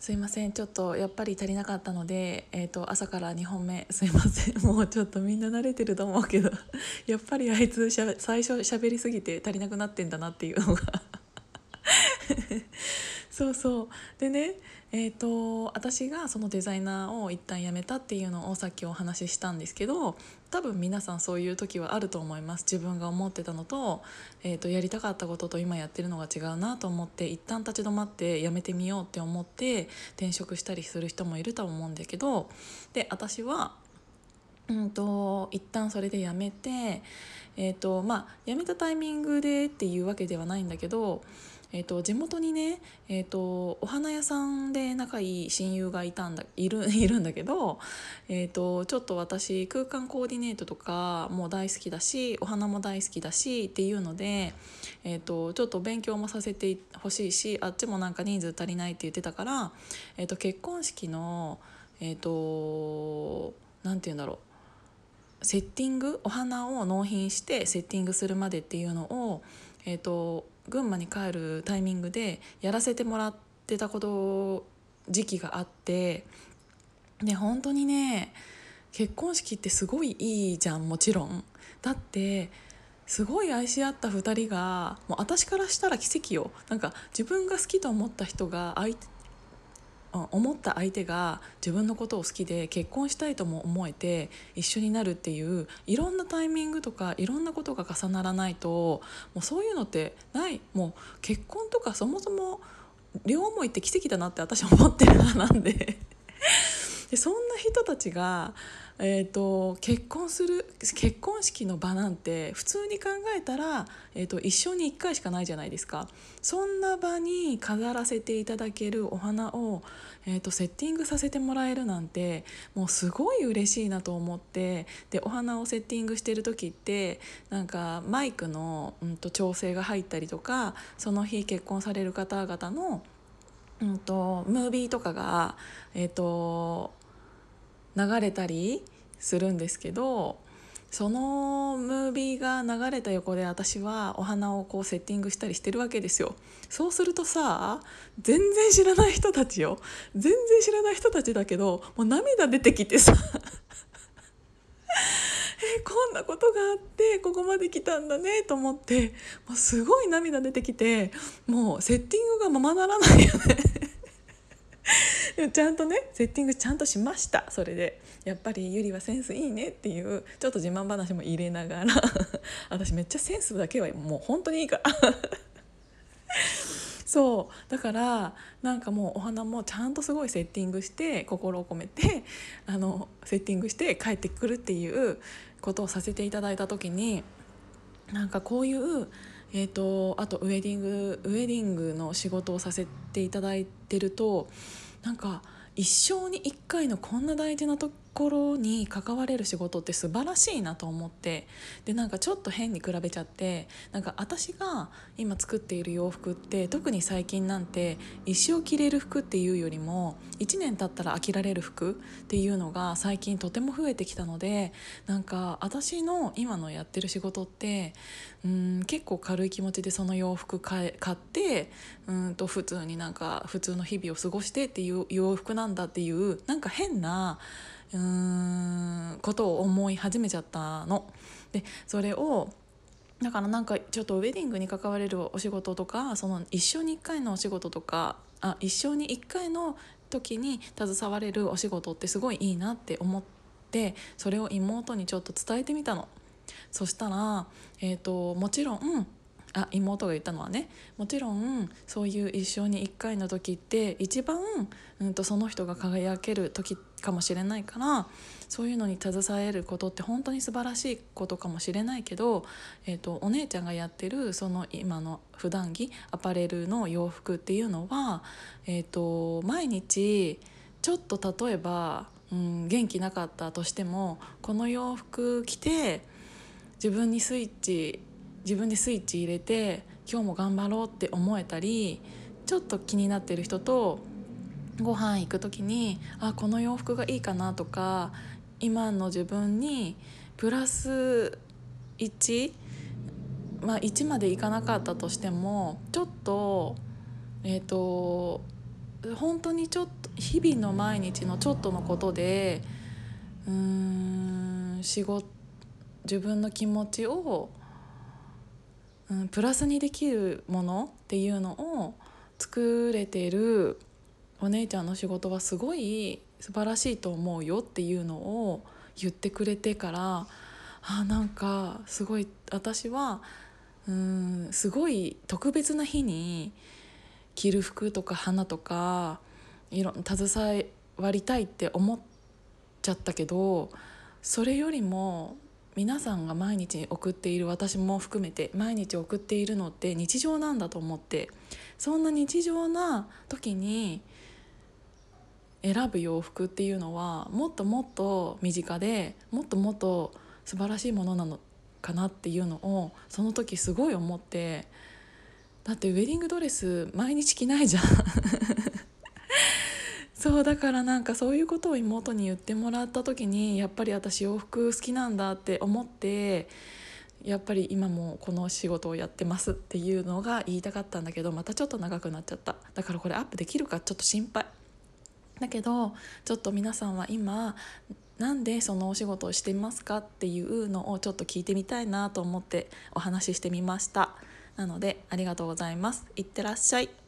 すいません。ちょっとやっぱり足りなかったので、えーと、朝から2本目。すいません。もうちょっとみんな慣れてると思うけど。やっぱりあいつしゃ最初喋りすぎて足りなくなってんだなっていうのがそうそう。でねえーと、私がそのデザイナーを一旦辞めたっていうのをさっきお話ししたんですけど多分皆さんそういう時はあると思います。自分が思ってたのと,、えーと、やりたかったことと今やってるのが違うなと思って一旦立ち止まって辞めてみようって思って転職したりする人もいると思うんだけどで私はうんと一旦それで辞めて、えーとまあ、辞めたタイミングでっていうわけではないんだけどえーと、地元にね、えーと、お花屋さんで仲いい親友がいたんだいる いるんだけど、えーと、ちょっと私空間コーディネートとかも大好きだしお花も大好きだしっていうので、えー、とちょっと勉強もさせてほしいしあっちもなんか人数足りないって言ってたから、えー、と結婚式のえっ、ー、と何て言うんだろうセッティング？お花を納品してセッティングするまでっていうのを、えーと群馬に帰るタイミングでやらせてもらってたこと時期があってね本当にね結婚式ってすごいいいじゃんもちろん。だってすごい愛し合った2人がもう私からしたら奇跡よなんか自分が好きと思った人が相手思った相手が自分のことを好きで結婚したいとも思えて一緒になるっていういろんなタイミングとかいろんなことが重ならないともうそういうのってないもう結婚とかそもそも両思いって奇跡だなって私は思ってる派なんででそんな人たちがえーと、結婚する結婚式の場なんて普通に考えたら、えーと、一生に1回しかないじゃないですか。そんな場に飾らせていただけるお花を、えーと、セッティングさせてもらえるなんてもうすごい嬉しいなと思ってでお花をセッティングしてる時ってなんかマイクの、うん、と調整が入ったりとかその日結婚される方々の、うん、とムービーとかがえ、ー、と流れたりするんですけどそのムービーが流れた横で私はお花をこうセッティングしたりしてるわけですよ。そうするとさ全然知らない人たちよ。全然知らない人たちだけどもう涙出てきてさ。えこんなことがあってここまで来たんだねと思ってもうすごい涙出てきてもうセッティングがままならないよね。でもちゃんとねセッティングちゃんとしました。それで。やっぱりゆりはセンスいいねっていうちょっと自慢話も入れながら。私めっちゃセンスだけはもう本当にいいから。そう。だからなんかもうお花もちゃんとすごいセッティングして心を込めてあのセッティングして帰ってくるっていうことをさせていただいた時になんかこういうえーと、あとウェディングウェディングの仕事をさせていただいてるとなんか一生に一回のこんな大事な時ころに関われる仕事って素晴らしいなと思ってでなんかちょっと変に比べちゃってなんか私が今作っている洋服って特に最近なんて一生着れる服っていうよりも1年経ったら飽きられる服っていうのが最近とても増えてきたのでなんか私の今のやってる仕事ってうん結構軽い気持ちでその洋服買ってうんと普通になんか普通の日々を過ごしてっていう洋服なんだっていうなんか変なうーんことを思い始めちゃったの。でそれをだからなんかちょっとウェディングに関われるお仕事とかその一生に1回のお仕事とかあ一生に1回の時に携われるお仕事ってすごいいいなって思ってそれを妹にちょっと伝えてみたの。そしたら、えーと、もちろんあ妹が言ったのはね。もちろんそういう一生に1回の時って一番、うんとその人が輝ける時かもしれないからそういうのに携えることって本当に素晴らしいことかもしれないけど、えーと、お姉ちゃんがやってるその今の普段着アパレルの洋服っていうのは、えーと、毎日ちょっと例えば、うん、元気なかったとしてもこの洋服着て自分にスイッチ自分でスイッチ入れて今日も頑張ろうって思えたりちょっと気になってる人とご飯行く時にあこの洋服がいいかなとか今の自分にプラス1まあ1までいかなかったとしてもちょっとえっ、ー、と本当にちょっと日々の毎日のちょっとのことでうーん仕事自分の気持ちを、うん、プラスにできるものっていうのを作れてるお姉ちゃんの仕事はすごい素晴らしいと思うよっていうのを言ってくれてからあなんかすごい私はうんすごい特別な日に着る服とか花とかいろ携わりたいって思っちゃったけどそれよりも皆さんが毎日送っている私も含めて毎日送っているのって日常なんだと思ってそんな日常な時に選ぶ洋服っていうのはもっともっと身近でもっともっと素晴らしいものなのかなっていうのをその時すごい思ってだってウェディングドレス毎日着ないじゃん。そうだからなんかそういうことを妹に言ってもらった時にやっぱり私洋服好きなんだって思ってやっぱり今もこの仕事をやってますっていうのが言いたかったんだけどまたちょっと長くなっちゃった。だからこれアップできるかちょっと心配。だけどちょっと皆さんは今なんでそのお仕事をしてますかっていうのをちょっと聞いてみたいなと思ってお話ししてみました。なのでありがとうございます。いってらっしゃい。